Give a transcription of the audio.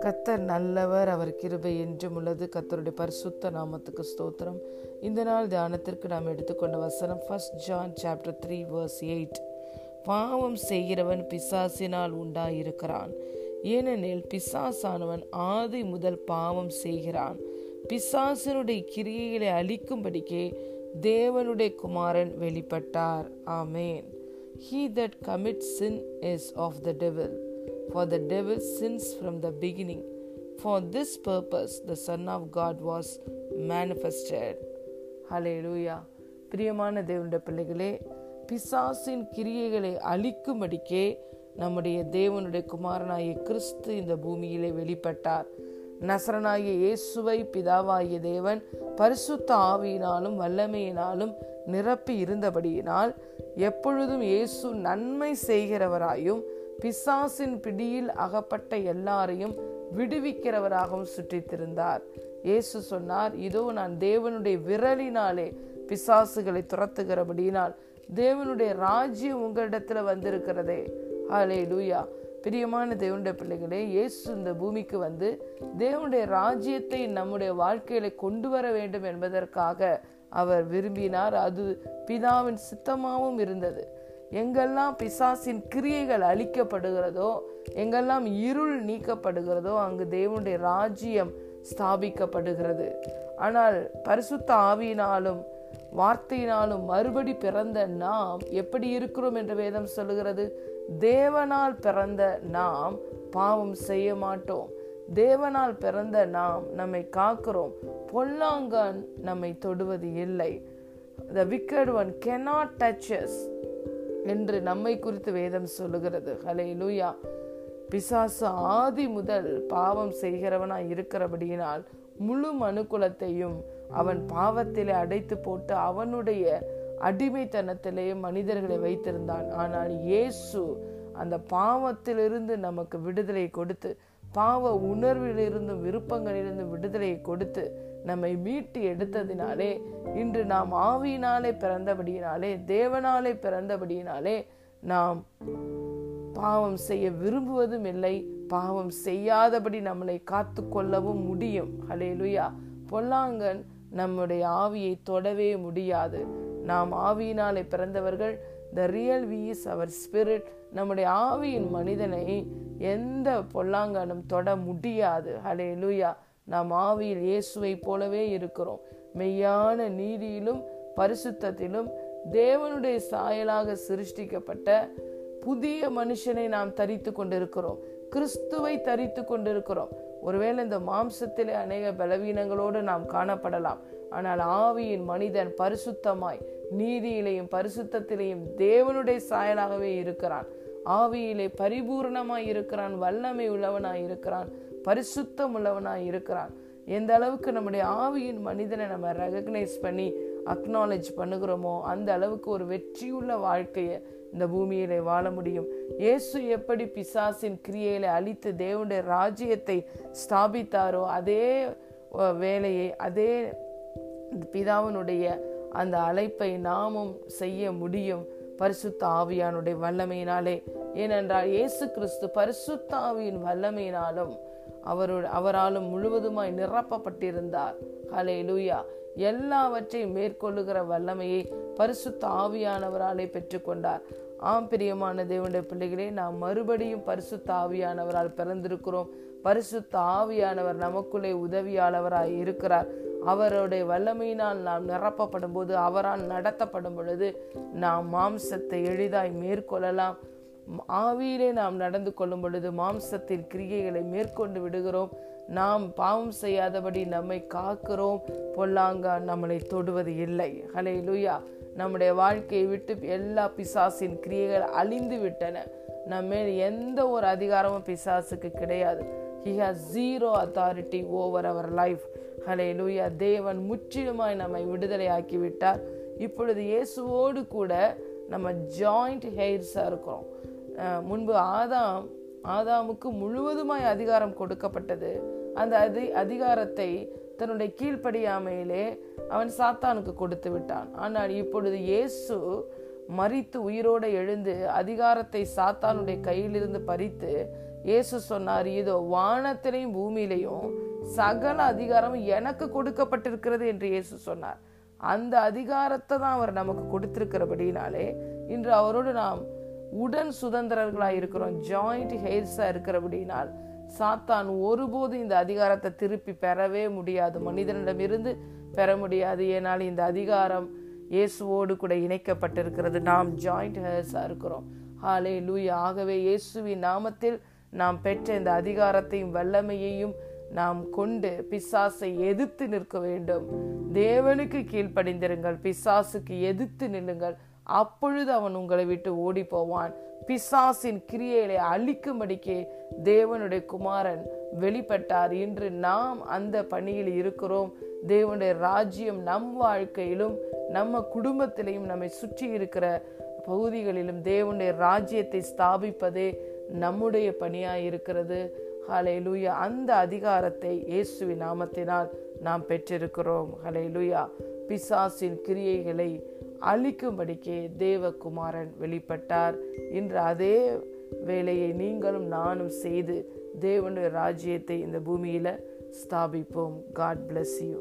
கத்தர் நல்லவர் அவர் கிருபை என்றும் உள்ளது. கத்தருடைய பரிசுத்த நாமத்துக்கு ஸ்தோத்திரம். இந்த நாள் தியானத்திற்கு நாம் எடுத்துக்கொண்ட வசனம் first John chapter three verse eight பாவம் செய்கிறவன் பிசாசினால் உண்டாயிருக்கிறான். ஏனெனில் பிசாசானவன் ஆதி முதல் பாவம் செய்கிறான். பிசாசினுடைய கிரியைகளை அழிக்கும்படிக்கே தேவனுடைய குமாரன் வெளிப்பட்டார். ஆமேன். He that commits sin is of the devil, for the devil sins from the beginning. For this purpose the Son of God was manifested. Hallelujah. பிரியமான தேவனுடைய பிள்ளைகளே பிசாசின் கிரியைகளை அழிக்கும்படிக்கே நம்முடைய தேவனுடைய குமாரனாகிய கிறிஸ்து இந்த பூமியிலே வெளிப்பட்டார் நசரனாகிய இயேசுவை பிதாவாகிய தேவன் பரிசுத்த ஆவியினாலும் வல்லமையினாலும் நிரப்பி இருந்தபடியினால் எப்பொழுதும் இயேசு நன்மை செய்கிறவராயும் பிசாசின் பிடியில் அகப்பட்ட எல்லாரையும் விடுவிக்கிறவராகவும் சுற்றித்திருந்தார். இயேசு சொன்னார் இதோ நான் தேவனுடைய விரலினாலே பிசாசுகளை துரத்துகிறபடியினால் தேவனுடைய ராஜ்யம் உங்களிடத்துல வந்திருக்கிறதே. ஹலே லூயா பிரியமான தேவனுடைய பிள்ளைகளே இயேசு இந்த பூமிக்கு வந்து தேவனுடைய ராஜ்யத்தை நம்முடைய வாழ்க்கையில கொண்டு வர வேண்டும் என்பதற்காக அவர் விரும்பினார். அது பிதாவின் சித்தமாகவும் இருந்தது. எங்கெல்லாம் பிசாசின் கிரியைகள் அழிக்கப்படுகிறதோ எங்கெல்லாம் இருள் நீக்கப்படுகிறதோ அங்கு தேவனுடைய ராஜ்யம் ஸ்தாபிக்கப்படுகிறது. ஆனால் பரிசுத்த ஆவியினாலும் வார்த்தையினாலும் மறுபடி பிறந்த நாம் எப்படி இருக்கிறோம் என்று வேதம் சொல்லுகிறது? தேவனால் பிறந்த நாம் பாவம் செய்ய மாட்டோம். தேவனால் பிறந்த நாம் நம்மை காக்கிறோம். பொல்லாங்கன் நம்மை தொடுவது இல்லை. The wicked one cannot touches என்று நம்மை குறித்து வேதம் சொல்லுகிறது. ஹலே லூயா பிசாசு ஆதி முதல் பாவம் செய்கிறவனாய் இருக்கிறபடியினால் முழு மனுக்குலத்தையும் அவன் பாவத்திலே அடைத்து போட்டு அவனுடைய அடிமைத்தனத்திலேயே மனிதர்களை வைத்திருந்தான். ஆனால் இயேசு அந்த பாவத்திலிருந்து நமக்கு விடுதலை கொடுத்து பாவ உணர்விலிருந்தும் விருப்பங்களிலிருந்தும் விடுதலையை கொடுத்து நம்மை மீட்டு எடுத்ததினாலே இன்று நாம் ஆவியினாலே பிறந்தபடியினாலே தேவனாலே பிறந்தபடியினாலே நாம் பாவம் செய்ய விரும்புவதும் இல்லை. பாவம் செய்யாதபடி நம்மளை காத்து கொள்ளவும் முடியும். ஹலேலுயா பொல்லாங்கன் நம்முடைய ஆவியை தொடவே முடியாது. நாம் ஆவியினாலே பிறந்தவர்கள். The real we is our spirit நம்முடைய ஆவியின் மனிதனை எந்த பொல்லாங்கனும் தொட முடியாது. ஹலே லூயா நாம் ஆவியில் இயேசுவை போலவே இருக்கிறோம். மெய்யான நீதியிலும் பரிசுத்தத்திலும் தேவனுடைய சாயலாக சிருஷ்டிக்கப்பட்ட புதிய மனுஷனை நாம் தரித்து கொண்டிருக்கிறோம். கிறிஸ்துவை தரித்து கொண்டிருக்கிறோம். ஒருவேளை இந்த மாம்சத்திலே அநேக பலவீனங்களோடு நாம் காணப்படலாம். ஆனால் ஆவியின் மனிதன் பரிசுத்தமாய் நீதியிலையும் பரிசுத்தத்திலேயும் தேவனுடைய சாயலாகவே இருக்கிறான். ஆவியிலே பரிபூர்ணமாய் இருக்கிறான் வல்லமை உள்ளவனாய் இருக்கிறான் பரிசுத்தம் உள்ளவனாய் இருக்கிறான். எந்த அளவுக்கு நம்முடைய ஆவியின் மனிதனை நம்ம ரெகக்னைஸ் பண்ணி அக்னாலேஜ் பண்ணுகிறோமோ அந்த அளவுக்கு ஒரு வெற்றியுள்ள வாழ்க்கையை இந்த பூமியிலே வாழ முடியும். இயேசு எப்படி பிசாசின் கிரியையில அழித்து தேவனுடைய ராஜ்யத்தை ஸ்தாபித்தாரோ அதே வேலையை அதே பிதாவினுடைய அந்த அழைப்பை நாமும் செய்ய முடியும். பரிசுத்த ஆவியானுடைய வல்லமையினாலே. ஏனென்றால் இயேசு கிறிஸ்து பரிசுத்த ஆவியின் வல்லமையினாலும் அவரோட அவராலும் முழுவதுமாய் நிரப்பப்பட்டிருந்தார். ஹலே லூயா எல்லாவற்றையும் மேற்கொள்ளுகிற வல்லமையை பரிசுத்த ஆவியானவராலே பெற்றுக்கொண்டார். ஆம் பிரியமான தேவனுடைய பிள்ளைகளே நாம் மறுபடியும் பரிசுத்த ஆவியானவரால் பிறந்திருக்கிறோம். பரிசுத்த ஆவியானவர் நமக்குள்ளே உதவியாளவராய் இருக்கிறார். அவருடைய வல்லமையினால் நாம் நிரப்பப்படும் போது அவரால் நடத்தப்படும் பொழுது நாம் மாம்சத்தை எளிதாய் மேற்கொள்ளலாம். ஆவியிலே நாம் நடந்து கொள்ளும் பொழுது மாம்சத்தின் கிரியைகளை மேற்கொண்டு விடுகிறோம். நாம் பாவம் செய்யாதபடி நம்மை காக்கிறோம். பொல்லாங்கா நம்மளை தொடுவது இல்லை. ஹலே லூயா நம்முடைய வாழ்க்கையை விட்டு எல்லா பிசாசின் கிரியைகள் அழிந்து விட்டன. நம்ம எந்த ஒரு அதிகாரமும் பிசாசுக்கு கிடையாது. He has zero authority over our life hallelujah தேவன் முற்றிலுமாய் நம்மை விடுதலையாக்கி விட்டார் இப்பொழுது இயேசுவோடு கூட நம்ம ஜாயிண்ட் ஹெயர்ஸாக இருக்கிறோம். முன்பு ஆதாம் ஆதாமுக்கு முழுவதுமாய் அதிகாரம் கொடுக்கப்பட்டது. அந்த அதி அதிகாரத்தை தன்னுடைய கீழ்ப்படியாமையிலே அவன் சாத்தானுக்கு கொடுத்து விட்டான். ஆனால் இப்பொழுது இயேசு மறித்து உயிரோடு எழுந்து அதிகாரத்தை சாத்தானுடைய கையிலிருந்து பறித்து இயேசு சொன்னார் இதோ வானத்திலையும் பூமியிலையும் சகல அதிகாரம் எனக்கு கொடுக்கப்பட்டிருக்கிறது என்று இயேசு சொன்னார். அந்த அதிகாரத்தை தான் அவர் நமக்கு கொடுத்திருக்கிறபடினாலே இன்று அவரோடு நாம் உடன் சுதந்திரர்களாக இருக்கிறோம் ஜாயிண்ட் ஹெயிர்ஸா இருக்கிறபடினால் சாத்தான் ஒருபோது இந்த அதிகாரத்தை திருப்பி பெறவே முடியாது. மனிதனிடமிருந்து பெற முடியாது. ஏனால் இந்த அதிகாரம் இயேசுவோடு கூட இணைக்கப்பட்டிருக்கிறது. நாம் ஜாயிண்ட் ஹேர்ஸா இருக்கிறோம். ஹாலே லூயா ஆகவே இயேசுவின் நாமத்தில் நாம் பெற்ற இந்த அதிகாரத்தையும் வல்லமையையும் நாம் கொண்டு பிசாசை எதிர்த்து நிற்க வேண்டும். தேவனுக்கு கீழ்ப்படிந்திருங்கள் பிசாசுக்கு எதிர்த்து நில்லுங்கள். அப்பொழுது அவன் உங்களை விட்டு ஓடி போவான் பிசாசின் கிரியைகளை அழிக்கும்படிக்கு தேவனுடைய குமாரன் வெளிப்பட்டார். இன்று நாம் அந்த பணியில் இருக்கிறோம். தேவனுடைய ராஜ்யம் நம் வாழ்க்கையிலும் நம்ம குடும்பத்திலையும் நம்மை சுற்றி இருக்கிற பகுதிகளிலும் தேவனுடைய ராஜ்யத்தை ஸ்தாபிப்பதே நம்முடைய பணியாய் இருக்கிறது. ஹலை லூயா அந்த அதிகாரத்தை இயேசுவி நாமத்தினால் நாம் பெற்றிருக்கிறோம். ஹலை லூயா பிசாசின் கிரியைகளை அழிக்கும்படிக்கே தேவகுமாரன் வெளிப்பட்டார். இன்று அதே வேலையை நீங்களும் நானும் செய்து தேவனுடைய ராஜ்யத்தை இந்த பூமியில் ஸ்தாபிப்போம். God bless you